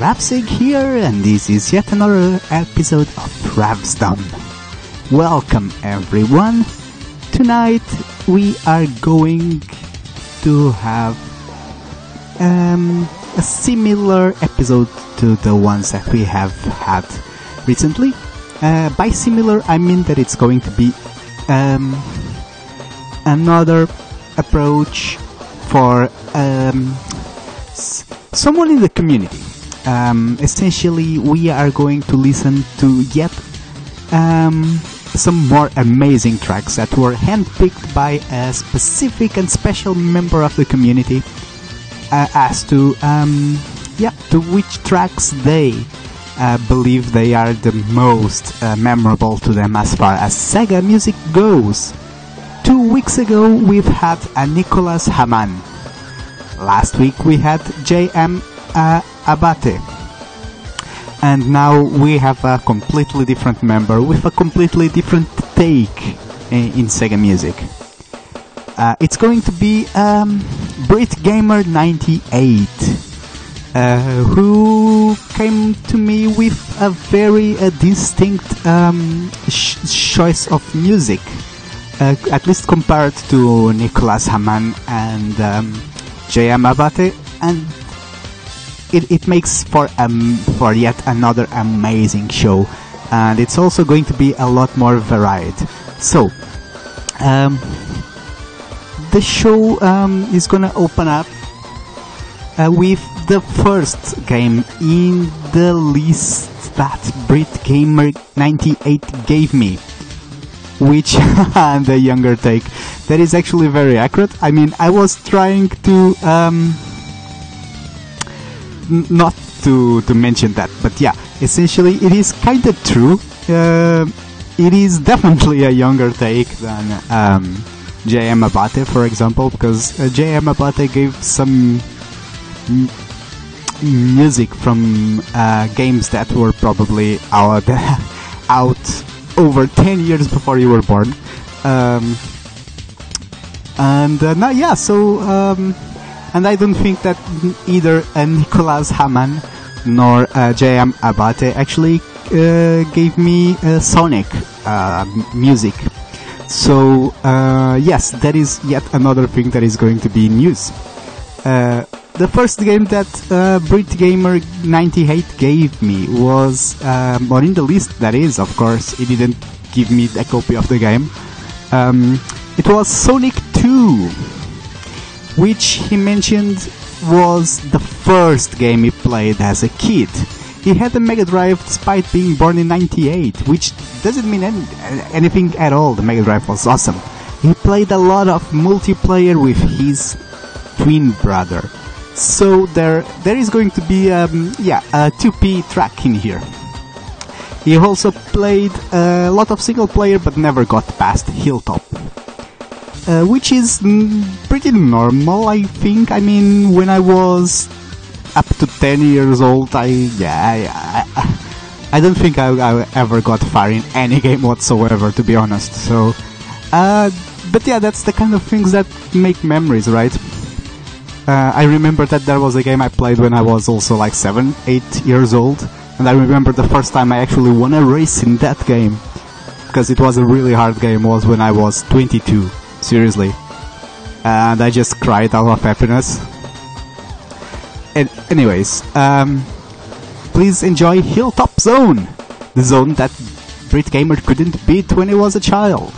Hey, Rapsig here, and this is yet another episode of Ravsdom. Welcome everyone. Tonight we are going to have um, a similar episode to the ones that we have had recently. Uh, by similar, I mean that it's going to be um, another approach for um, someone in the community. Um, essentially, we are going to listen to yet um, some more amazing tracks that were handpicked by a specific and special member of the community uh, as to um, yeah to which tracks they uh, believe they are the most uh, memorable to them as far as Sega music goes. Two weeks ago we've had a Nicholas Haman. Last week we had J.M. Uh, Abate. And now we have a completely different member with a completely different take in, in Sega music. Uh, it's going to be um, Brit Gamer 98, uh, who came to me with a very uh, distinct um, sh- choice of music, uh, at least compared to Nicolas Haman and um, J.M. Abate, and it, it makes for um, for yet another amazing show, and it's also going to be a lot more varied. So, um, the show um, is gonna open up uh, with the first game in the list that Brit Gamer 98 gave me, which the younger take that is actually very accurate. I mean, I was trying to um, not to to mention that, but yeah, essentially it is kind of true. Uh, it is definitely a younger take than um, J.M. Abate, for example, because uh, J.M. Abate gave some m- music from uh, games that were probably out out over 10 years before you were born. Um, and uh, no, yeah, so um, and I don't think that either uh, Nicolas Haman nor uh, J.M. Abate actually uh, gave me uh, Sonic uh, music. So uh, yes, that is yet another thing that is going to be in news. Uh, the first game that uh, Brit Gamer 98 gave me was, um, or in the list that is, of course, he didn't give me a copy of the game. Um, it was Sonic 2, which he mentioned was the first game he played as a kid. He had a Mega Drive despite being born in 98, which doesn't mean any, anything at all. The Mega Drive was awesome. He played a lot of multiplayer with his twin brother. So there, there is going to be, um, yeah, a 2P track in here. He also played a lot of single player, but never got past Hilltop, uh, which is mm, pretty normal, I think. I mean, when I was up to 10 years old, I yeah, I, I, I don't think I, I ever got far in any game whatsoever, to be honest. So, uh, but yeah, that's the kind of things that make memories, right? Uh, I remember that there was a game I played when I was also like seven, eight years old, and I remember the first time I actually won a race in that game because it was a really hard game. Was when I was 22, seriously, and I just cried out of happiness. And anyways, um, please enjoy Hilltop Zone, the zone that Brit Gamer couldn't beat when he was a child.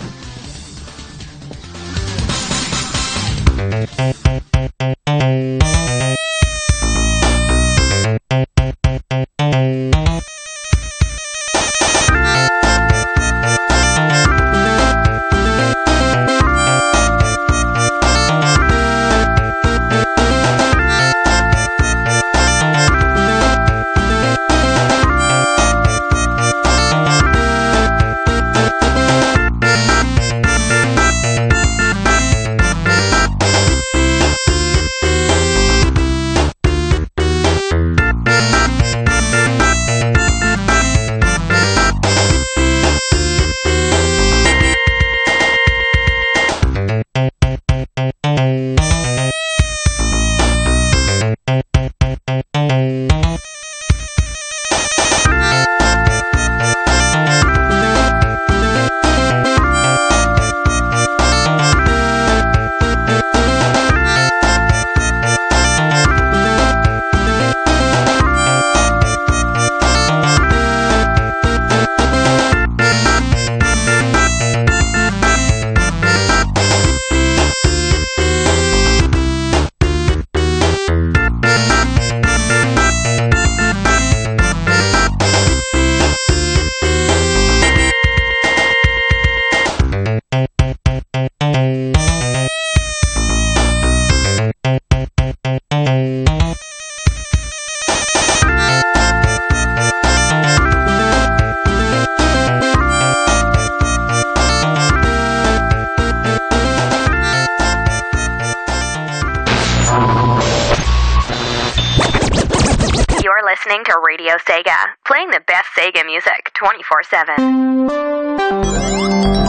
Listening to Radio Sega, playing the best Sega music 24 7.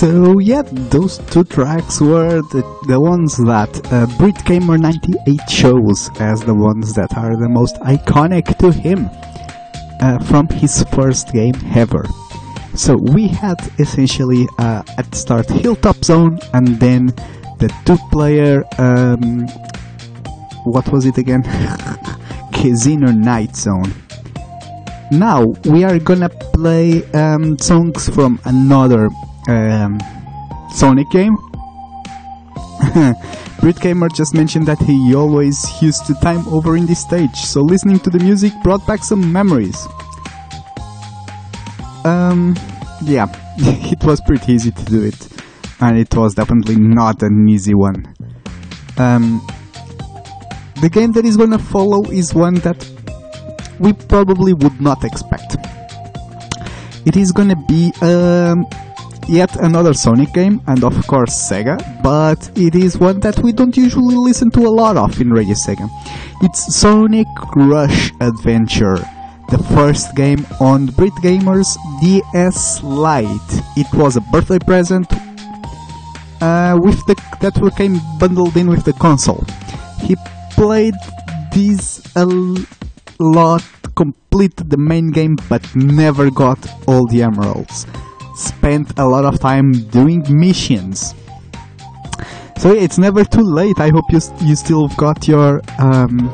So yeah, those two tracks were the, the ones that uh, Brit Gamer 98 chose as the ones that are the most iconic to him uh, from his first game ever. So we had essentially uh, at start Hilltop Zone and then the two-player um, what was it again? Casino Night Zone. Now we are gonna play um, songs from another um, Sonic game. Brit Gamer just mentioned that he always used to time over in this stage, so listening to the music brought back some memories. Um, yeah, it was pretty easy to do it, and it was definitely not an easy one. Um, the game that is gonna follow is one that we probably would not expect. It is gonna be um, yet another Sonic game, and of course Sega, but it is one that we don't usually listen to a lot of in Radio Sega. It's Sonic Rush Adventure, the first game on Brit Gamer's DS Lite. It was a birthday present uh, with the that came bundled in with the console. He played this a lot, completed the main game, but never got all the emeralds spent a lot of time doing missions. So it's never too late. I hope you you still got your um,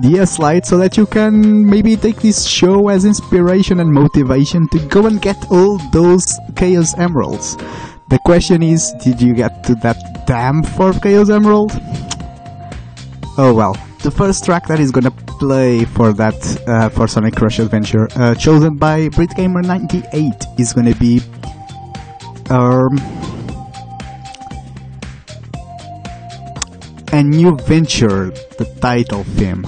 DS Lite so that you can maybe take this show as inspiration and motivation to go and get all those Chaos Emeralds. The question is, did you get to that damn fourth Chaos Emerald? Oh well. The first track that is gonna play for that uh, for Sonic Rush Adventure, uh, chosen by BritGamer98, is gonna be um, a new venture, the title theme.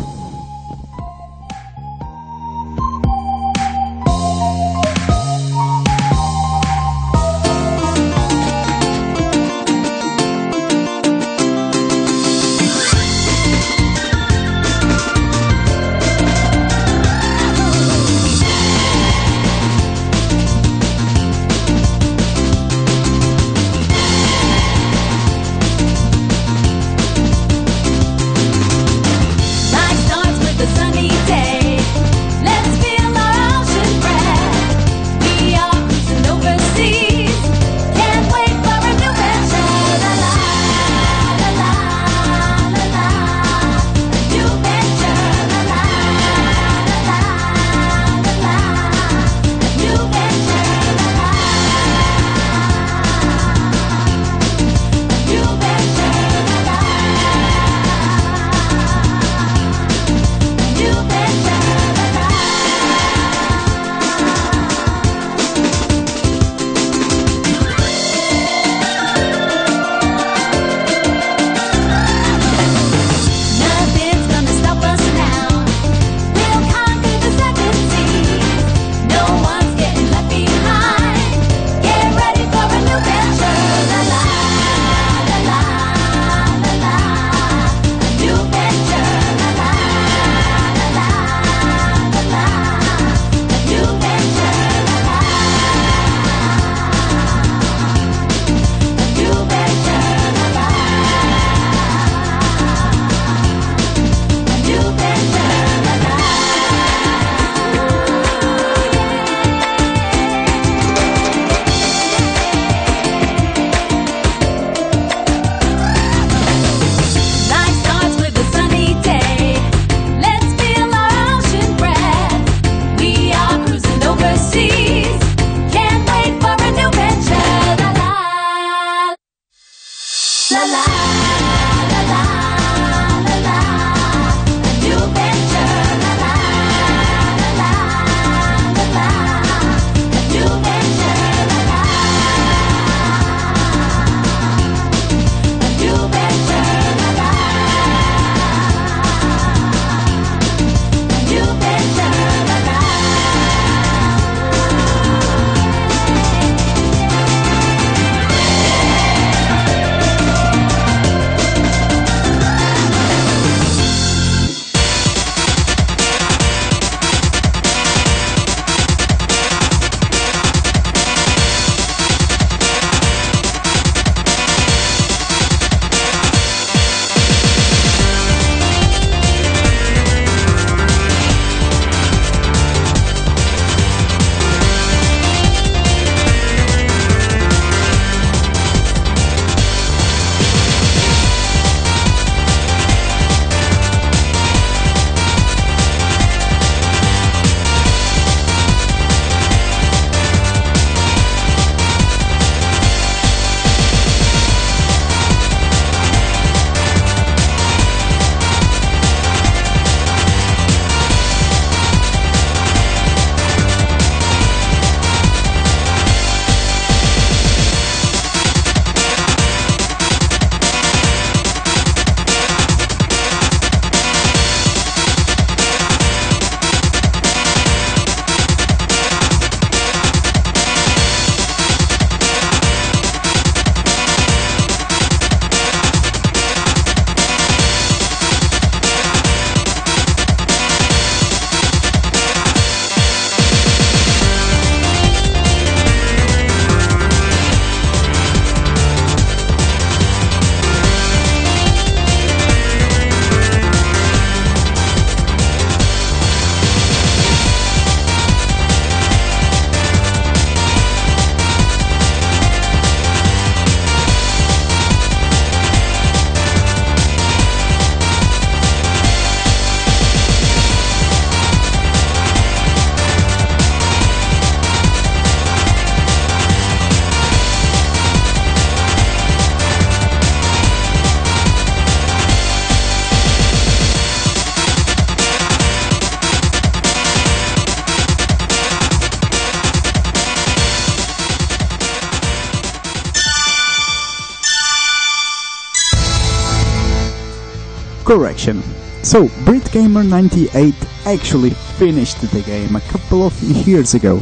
Correction. So, BritGamer98 actually finished the game a couple of years ago.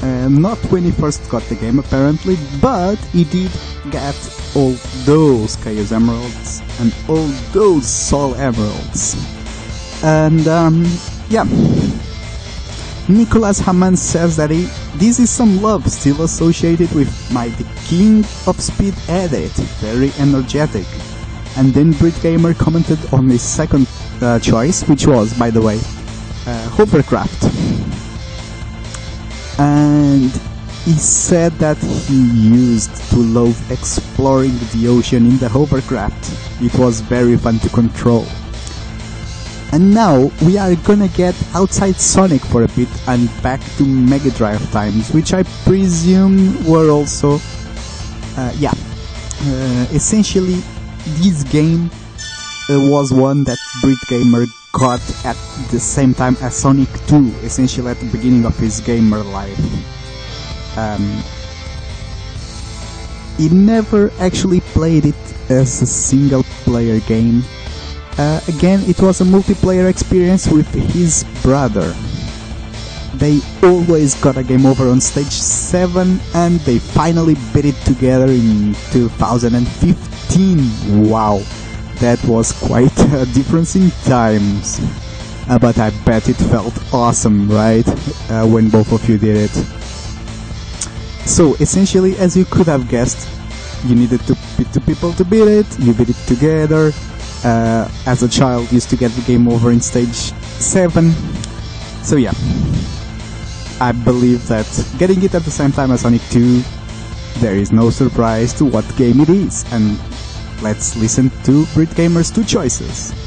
Uh, not when he first got the game apparently, but he did get all those Chaos Emeralds and all those Soul Emeralds. And um, yeah, Nicholas Hamann says that he, this is some love still associated with my The King of Speed edit, very energetic. And then Brit Gamer commented on his second uh, choice, which was, by the way, uh, Hovercraft. And he said that he used to love exploring the ocean in the hovercraft. It was very fun to control. And now we are gonna get outside Sonic for a bit and back to Mega Drive times, which I presume were also, uh, yeah, uh, essentially this game uh, was one that Brit Gamer got at the same time as Sonic 2, essentially at the beginning of his gamer life. Um, he never actually played it as a single player game. Uh, again, it was a multiplayer experience with his brother. They always got a game over on stage 7 and they finally beat it together in 2015. Wow, that was quite a difference in times. Uh, but I bet it felt awesome, right? Uh, when both of you did it. So essentially, as you could have guessed, you needed to beat two people to beat it. You beat it together. Uh, as a child, used to get the game over in stage seven. So yeah, I believe that getting it at the same time as Sonic 2, there is no surprise to what game it is. And let's listen to Brit Gamer's two choices.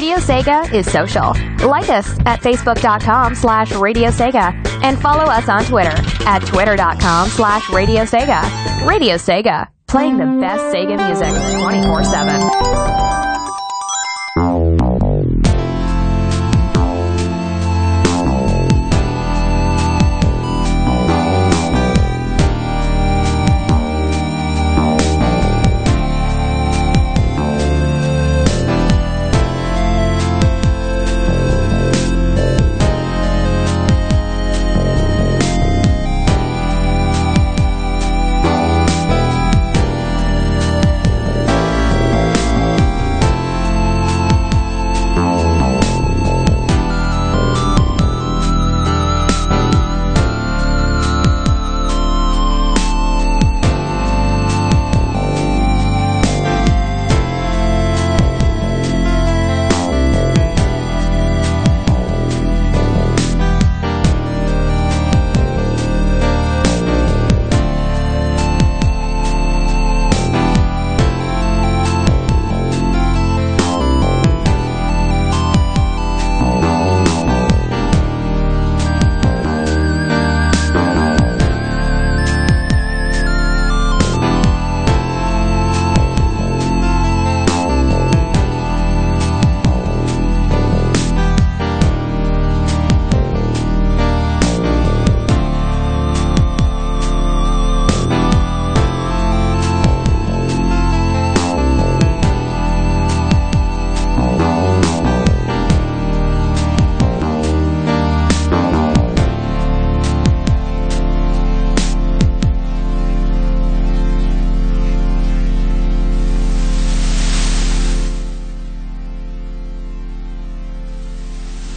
Sega is social. Like us at facebook.com slash Radio Sega and follow us on Twitter at twitter.com slash Radio Sega. Radio Sega, playing the best Sega music 24 7.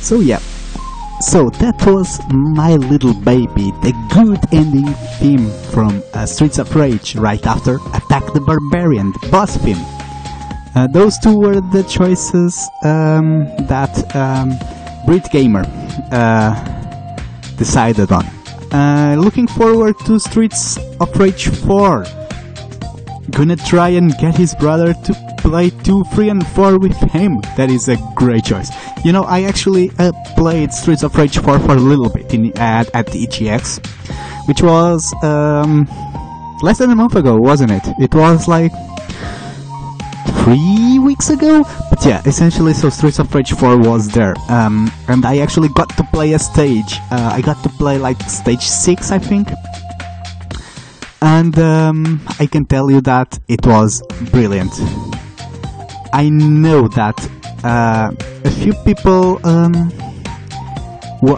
So yeah. So that was My Little Baby, the good ending theme from uh, Streets of Rage right after Attack the Barbarian, the boss theme. Uh, those two were the choices um, that um, Brit Gamer uh, decided on. Uh, looking forward to Streets of Rage 4. Gonna try and get his brother to play 2, 3 and 4 with him. That is a great choice. You know, I actually uh, played Streets of Rage 4 for a little bit in, at, at the EGX, which was um, less than a month ago, wasn't it? It was like three weeks ago. But yeah, essentially, so Streets of Rage 4 was there, um, and I actually got to play a stage. Uh, I got to play like stage six, I think. And um, I can tell you that it was brilliant. I know that uh, a few people um,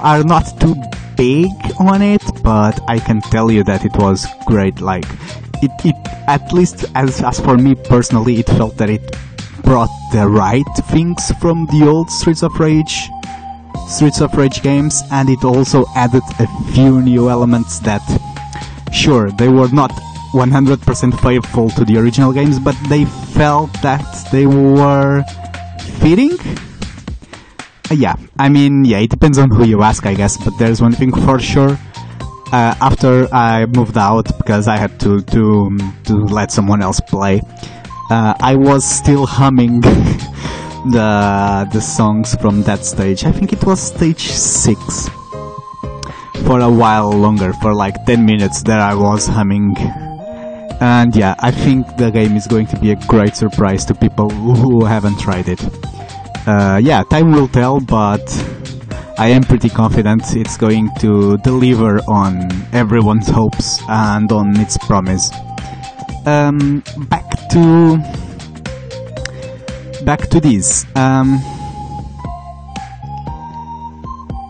are not too big on it, but I can tell you that it was great. Like it, it at least as as for me personally, it felt that it brought the right things from the old Streets of Rage, Streets of Rage games, and it also added a few new elements that, sure, they were not 100% faithful to the original games, but they felt that they were fitting. Uh, yeah, I mean, yeah, it depends on who you ask, I guess, but there's one thing for sure. Uh, after I moved out because I had to to to let someone else play, uh, I was still humming the the songs from that stage. I think it was stage six. For a while longer, for like ten minutes, there I was humming. And yeah, I think the game is going to be a great surprise to people who haven't tried it. Uh, yeah, time will tell, but I am pretty confident it's going to deliver on everyone's hopes and on its promise. Um, back to back to this. Um,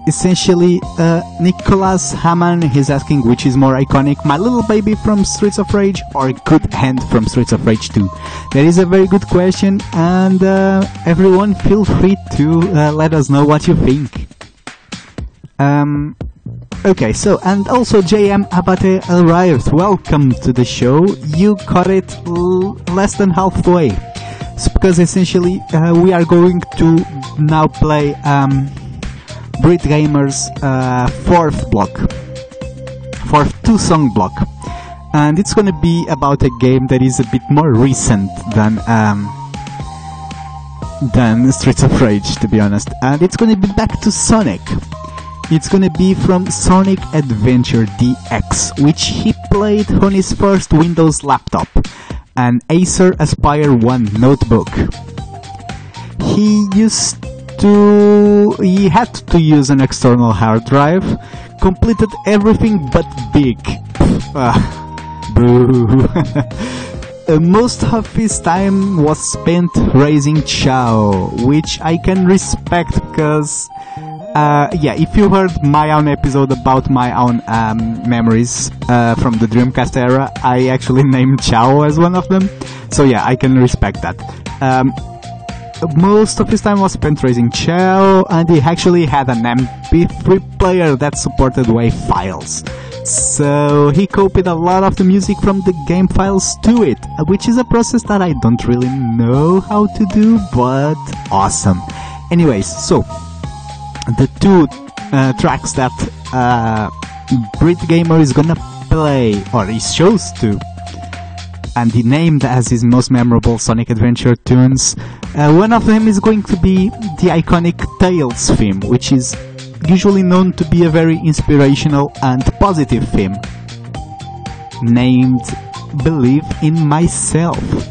essentially, uh, Nicholas Hamann is asking which is more iconic, My Little Baby from Streets of Rage or Good Hand from Streets of Rage 2? That is a very good question, and uh, everyone feel free to uh, let us know what you think. Um, okay, so, and also JM Abate arrived. Welcome to the show. You caught it l- less than halfway. So, because essentially, uh, we are going to now play um, Brit Gamer's uh, fourth block, fourth two song block. And it's gonna be about a game that is a bit more recent than um, than Streets of Rage, to be honest. And it's gonna be back to Sonic. It's gonna be from Sonic Adventure DX, which he played on his first Windows laptop, an Acer Aspire 1 notebook. He used to. he had to use an external hard drive, completed everything but big. Ah, boo. Uh, most of his time was spent raising Chao, which I can respect because, uh, yeah, if you heard my own episode about my own um, memories uh, from the Dreamcast era, I actually named Chao as one of them. So yeah, I can respect that. Um, most of his time was spent raising Chao, and he actually had an MP3 player that supported WAV files. So he copied a lot of the music from the game files to it, which is a process that I don't really know how to do, but awesome. Anyways, so the two uh, tracks that uh, Brit Gamer is gonna play, or he chose to, and he named as his most memorable Sonic Adventure tunes. Uh, one of them is going to be the iconic Tails theme, which is usually known to be a very inspirational and positive theme, named Believe in Myself.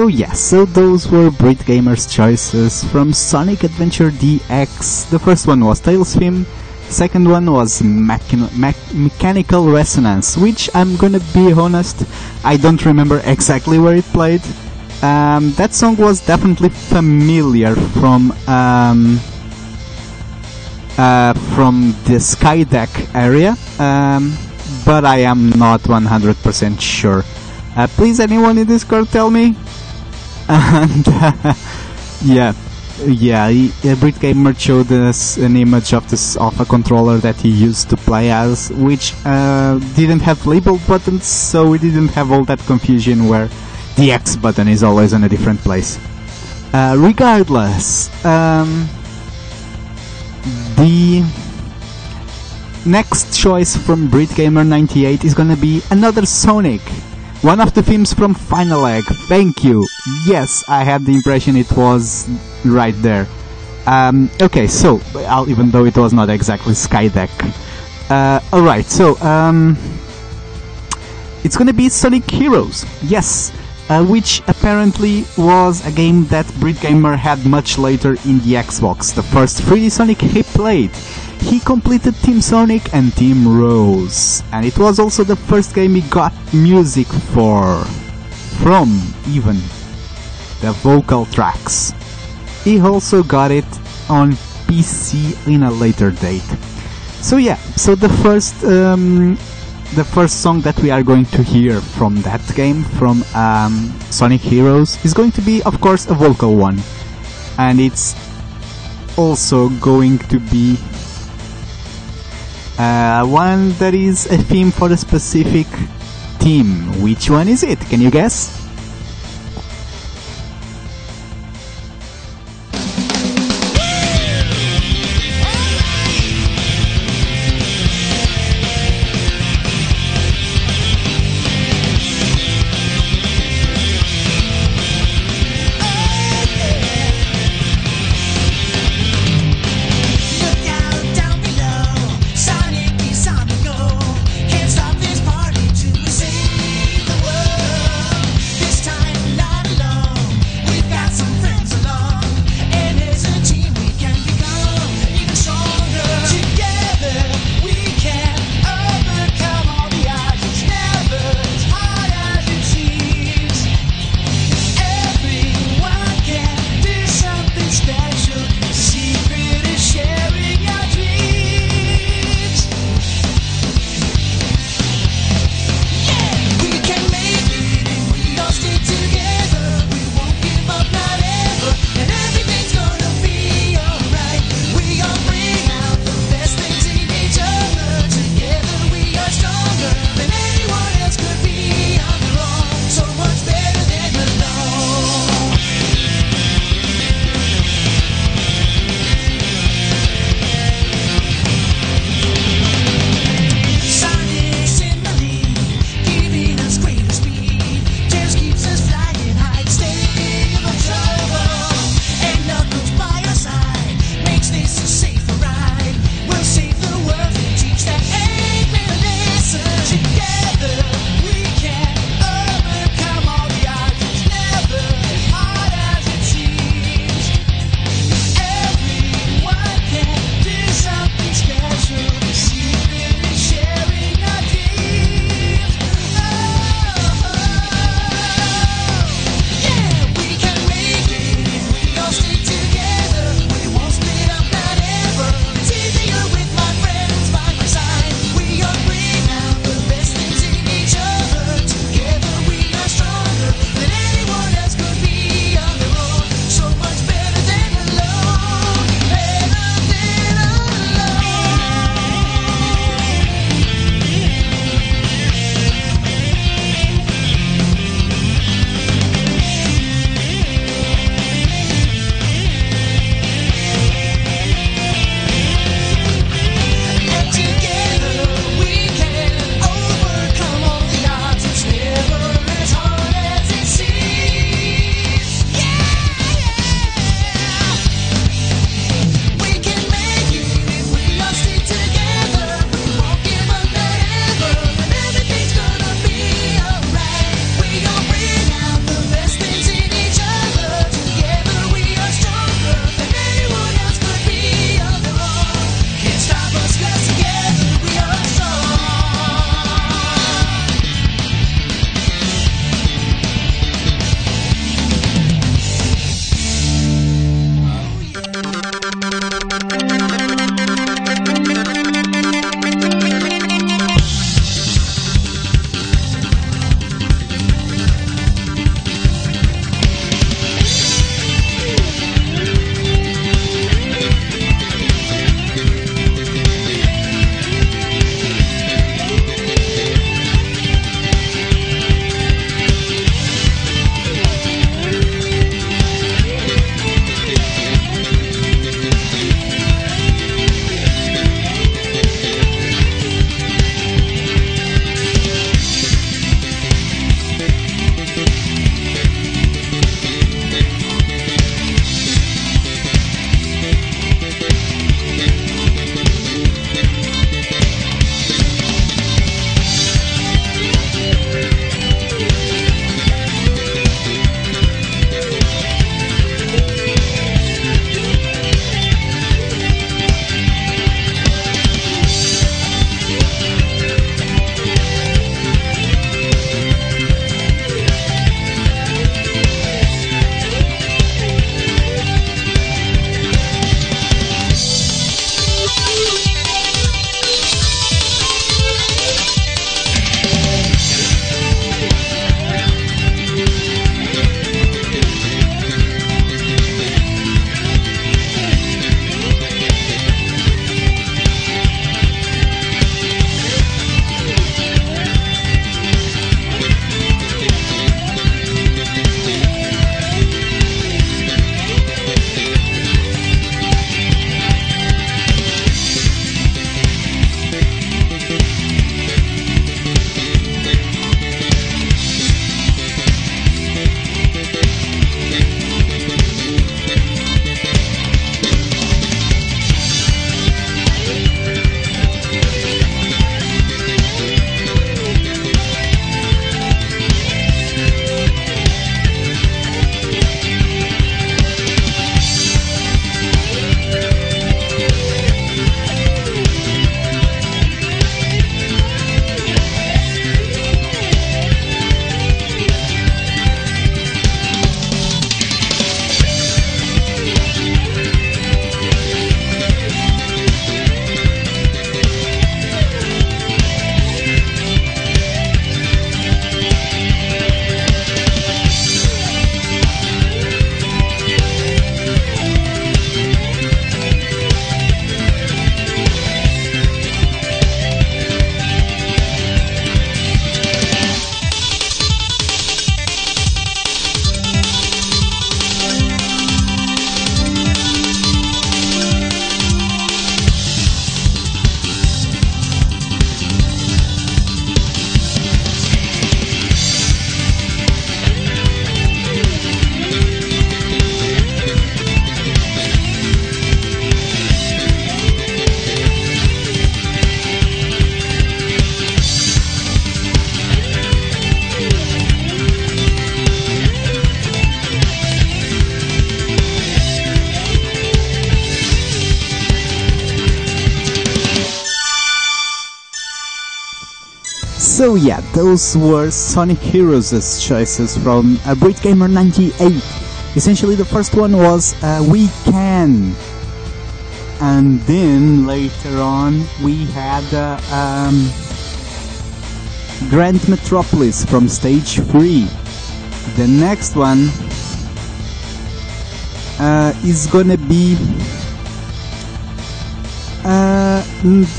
So yes, so those were Brit Gamer's choices from Sonic Adventure DX. The first one was Tails Theme, second one was Mechan- Mech- Mechanical Resonance, which I'm gonna be honest, I don't remember exactly where it played. Um, that song was definitely familiar from um, uh, from the Sky Deck area, um, but I am not 100% sure. Uh, please, anyone in Discord, tell me. And uh, yeah, yeah, he, Brit Gamer showed us an image of this of a controller that he used to play as, which uh, didn't have labeled buttons, so we didn't have all that confusion where the X button is always in a different place. Uh, regardless, um, the next choice from Brit Gamer 98 is gonna be another Sonic. One of the themes from Final Egg. Thank you. Yes, I had the impression it was right there. Um, okay, so I'll, even though it was not exactly Skydeck. Uh, alright, so um, it's gonna be Sonic Heroes. Yes, uh, which apparently was a game that Brit Gamer had much later in the Xbox. The first 3D Sonic he played. He completed Team Sonic and Team Rose, and it was also the first game he got music for. From even the vocal tracks. He also got it on PC in a later date. So yeah, so the first um, the first song that we are going to hear from that game, from um, Sonic Heroes, is going to be, of course, a vocal one, and it's also going to be uh, one that is a theme for a specific team. Which one is it? Can you guess? Those were Sonic Heroes' choices from uh, Brit Gamer 98. Essentially, the first one was uh, We Can. And then later on, we had uh, um, Grand Metropolis from stage 3. The next one uh, is gonna be uh,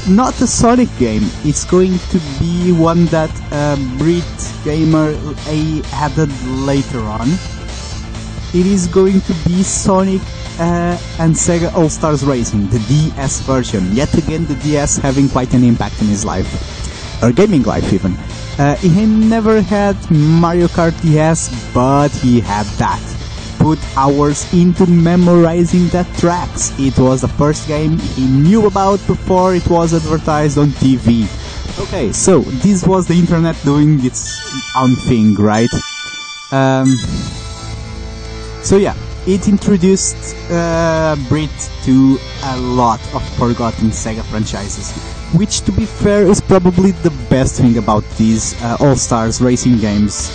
not a Sonic game. It's going to be one that uh, Brit Gamer A added later on. It is going to be Sonic uh, and Sega All Stars Racing, the DS version. Yet again, the DS having quite an impact in his life, or gaming life even. Uh, he never had Mario Kart DS, but he had that put hours into memorizing the tracks. It was the first game he knew about before it was advertised on TV. Okay, so this was the internet doing its own thing, right? Um, so yeah, it introduced uh, Brit to a lot of forgotten Sega franchises, which, to be fair, is probably the best thing about these uh, All Stars racing games.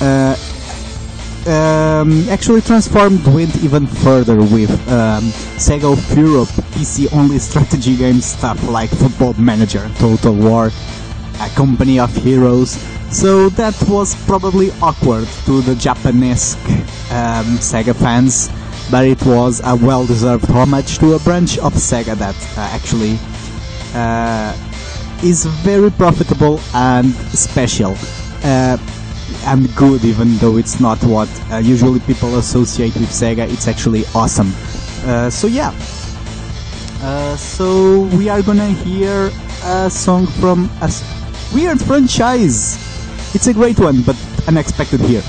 Uh, um, actually transformed went even further with um, Sega of Europe PC only strategy game stuff like Football Manager, Total War, a Company of Heroes. So that was probably awkward to the Japanese um, Sega fans, but it was a well-deserved homage to a branch of Sega that uh, actually uh, is very profitable and special. Uh, and good even though it's not what uh, usually people associate with Sega it's actually awesome. Uh, so yeah. Uh, so we are gonna hear a song from a weird franchise. It's a great one but unexpected here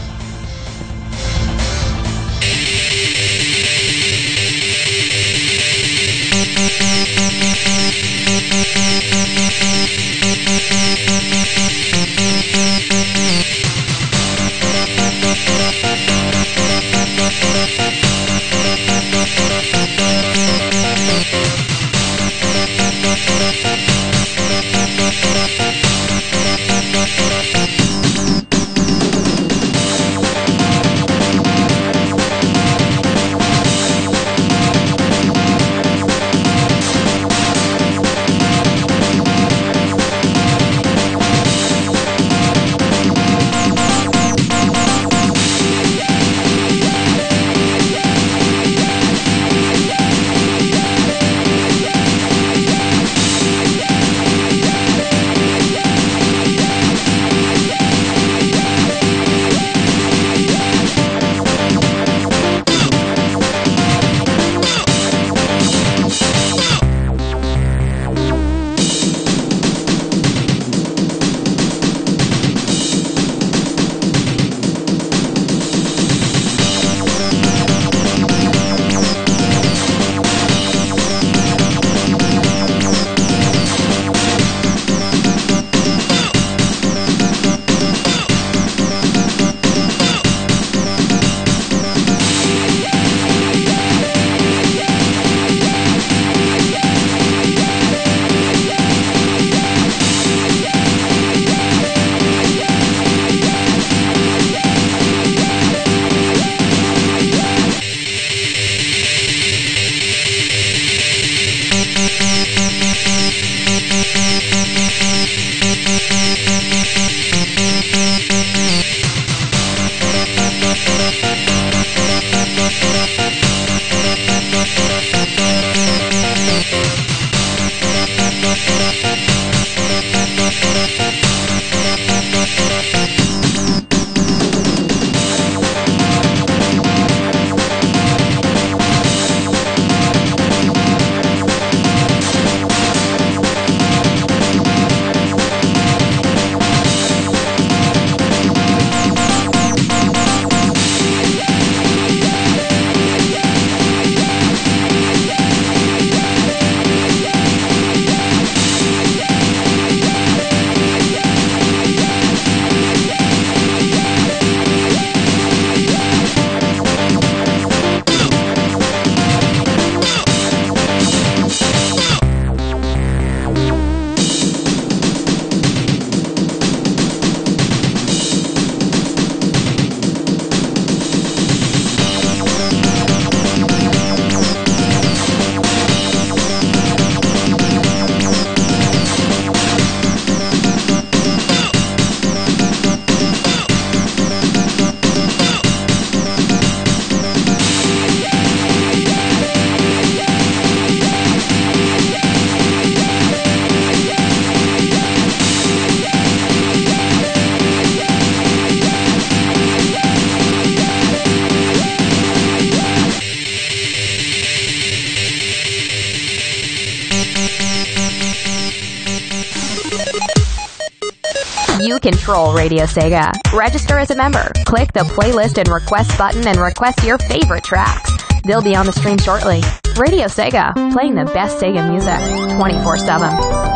control Radio Sega. Register as a member. Click the playlist and request button and request your favorite tracks. They'll be on the stream shortly. Radio Sega, playing the best Sega music 24 7.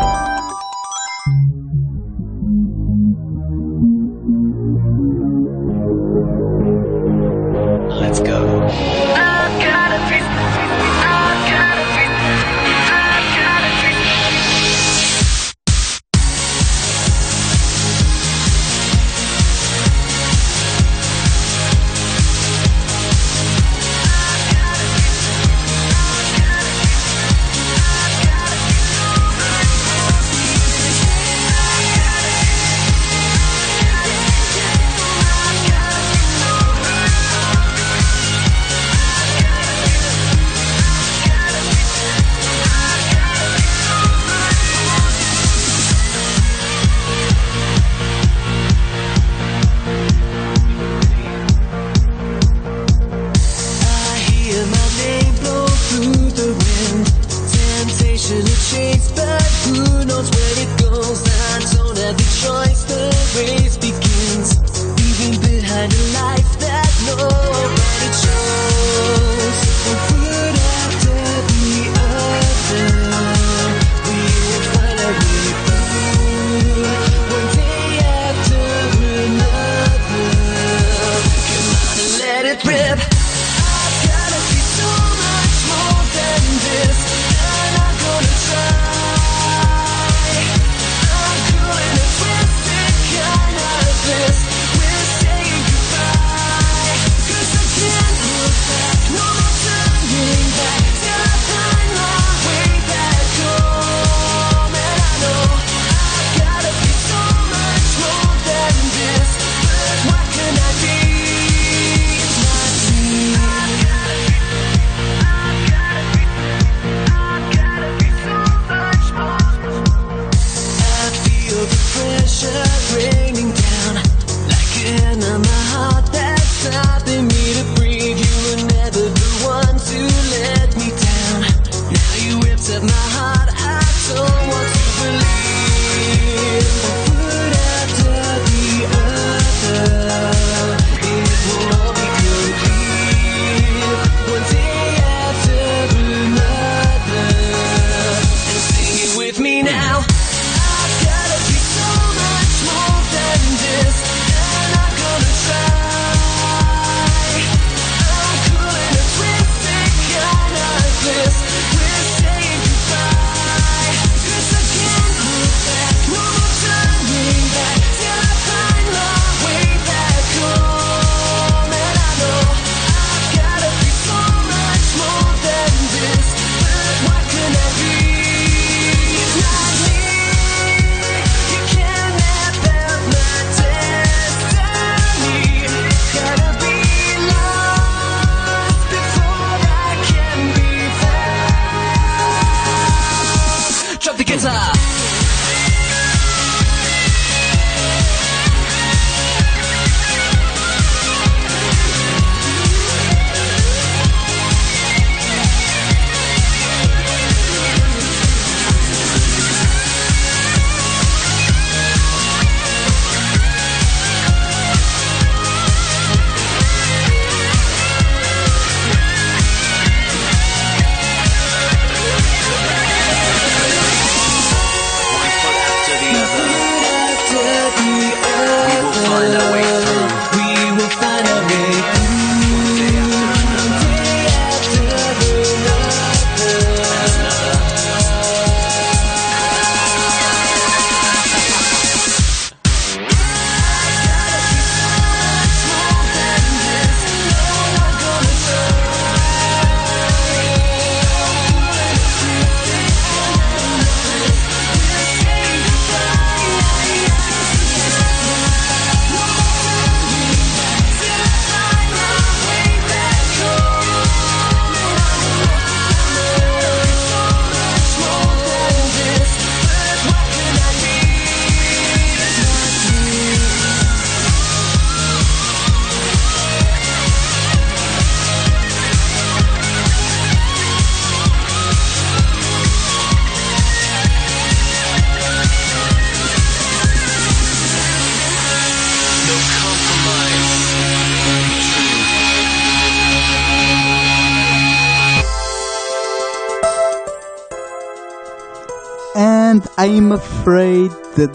And I'm afraid that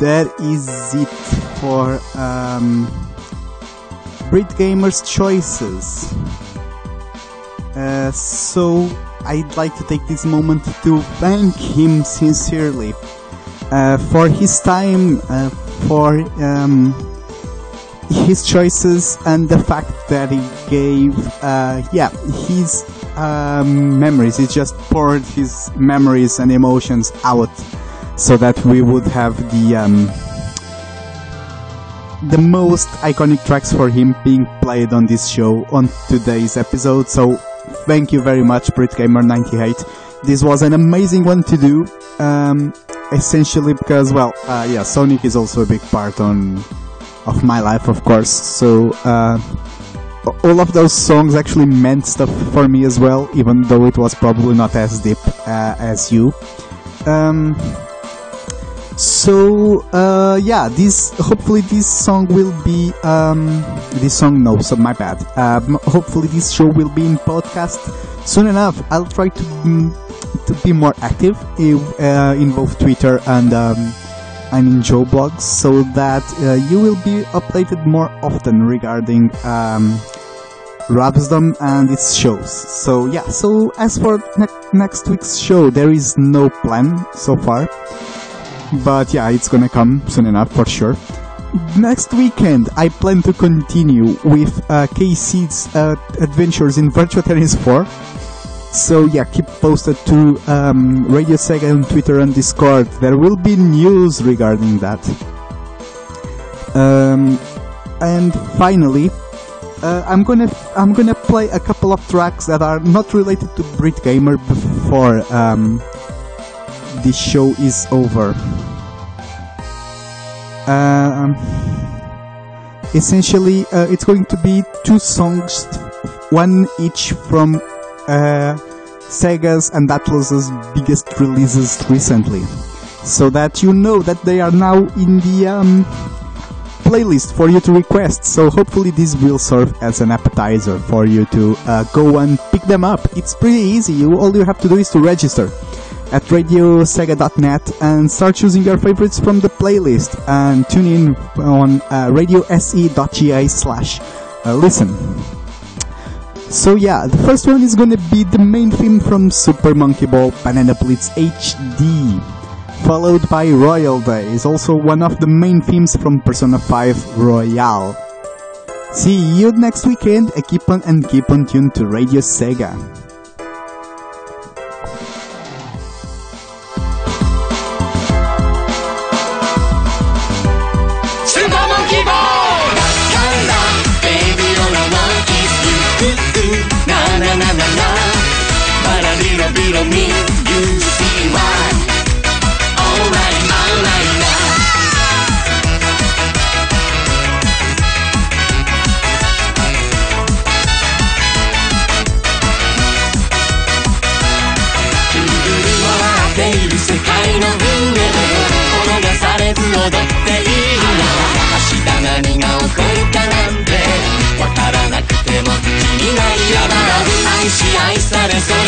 that, is it for um, Brit Gamer's choices. Uh, so I'd like to take this moment to thank him sincerely uh, for his time, uh, for um, his choices, and the fact that he gave, uh, yeah, his um, memories. He just poured his memories and emotions out so that we would have the um, the most iconic tracks for him being played on this show on today's episode. So thank you very much, BritGamer98. This was an amazing one to do. Um, essentially because, well, uh, yeah, Sonic is also a big part on of my life, of course. So uh, all of those songs actually meant stuff for me as well, even though it was probably not as deep uh, as you. Um, so uh, yeah, this hopefully this song will be um, this song no, so my bad. Um, hopefully this show will be in podcast soon enough. I'll try to mm, to be more active in, uh, in both Twitter and um, and in Joe blogs, so that uh, you will be updated more often regarding um, Rabsdom and it shows. So yeah, so as for ne- next week's show, there is no plan so far but yeah, it's gonna come soon enough for sure. Next weekend, I plan to continue with uh, KC's uh, adventures in Virtual Tennis 4. So yeah, keep posted to um, Radio Sega on Twitter and Discord. There will be news regarding that. Um, and finally, uh, I'm gonna I'm gonna play a couple of tracks that are not related to Brit Gamer before um, show is over. Um, essentially, uh, it's going to be two songs, one each from uh, Sega's and Atlus's biggest releases recently, so that you know that they are now in the um, playlist for you to request. So hopefully this will serve as an appetizer for you to uh, go and pick them up. It's pretty easy. You all you have to do is to register at radiosega.net and start choosing your favorites from the playlist and tune in on uh, radiose.ga slash uh, listen. So yeah, the first one is gonna be the main theme from Super Monkey Ball Banana Blitz HD, followed by Royal Day, is also one of the main themes from Persona 5 Royal. See you next weekend, and keep on and keep on tuned to Radio Sega. ya estaré seguro.